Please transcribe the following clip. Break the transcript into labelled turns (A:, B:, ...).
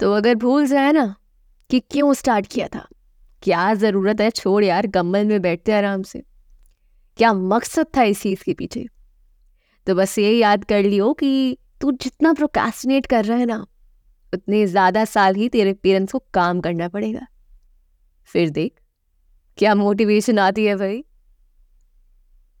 A: तो अगर भूल जाए ना कि क्यों स्टार्ट किया था? क्या ज़रूरत है? छोड़ यार गम्बल में बैठते आराम से। क्या मकसद था इस चीज़ के पीछे? तो बस ये याद कर लियो कि तू जितना प्रोकास्टिनेट कर रहा है ना, उतने ज़्यादा साल ही तेरे पेरेंट्स को काम करना पड़ेगा। फिर देख, क्या मोटिवेशन आती है भाई?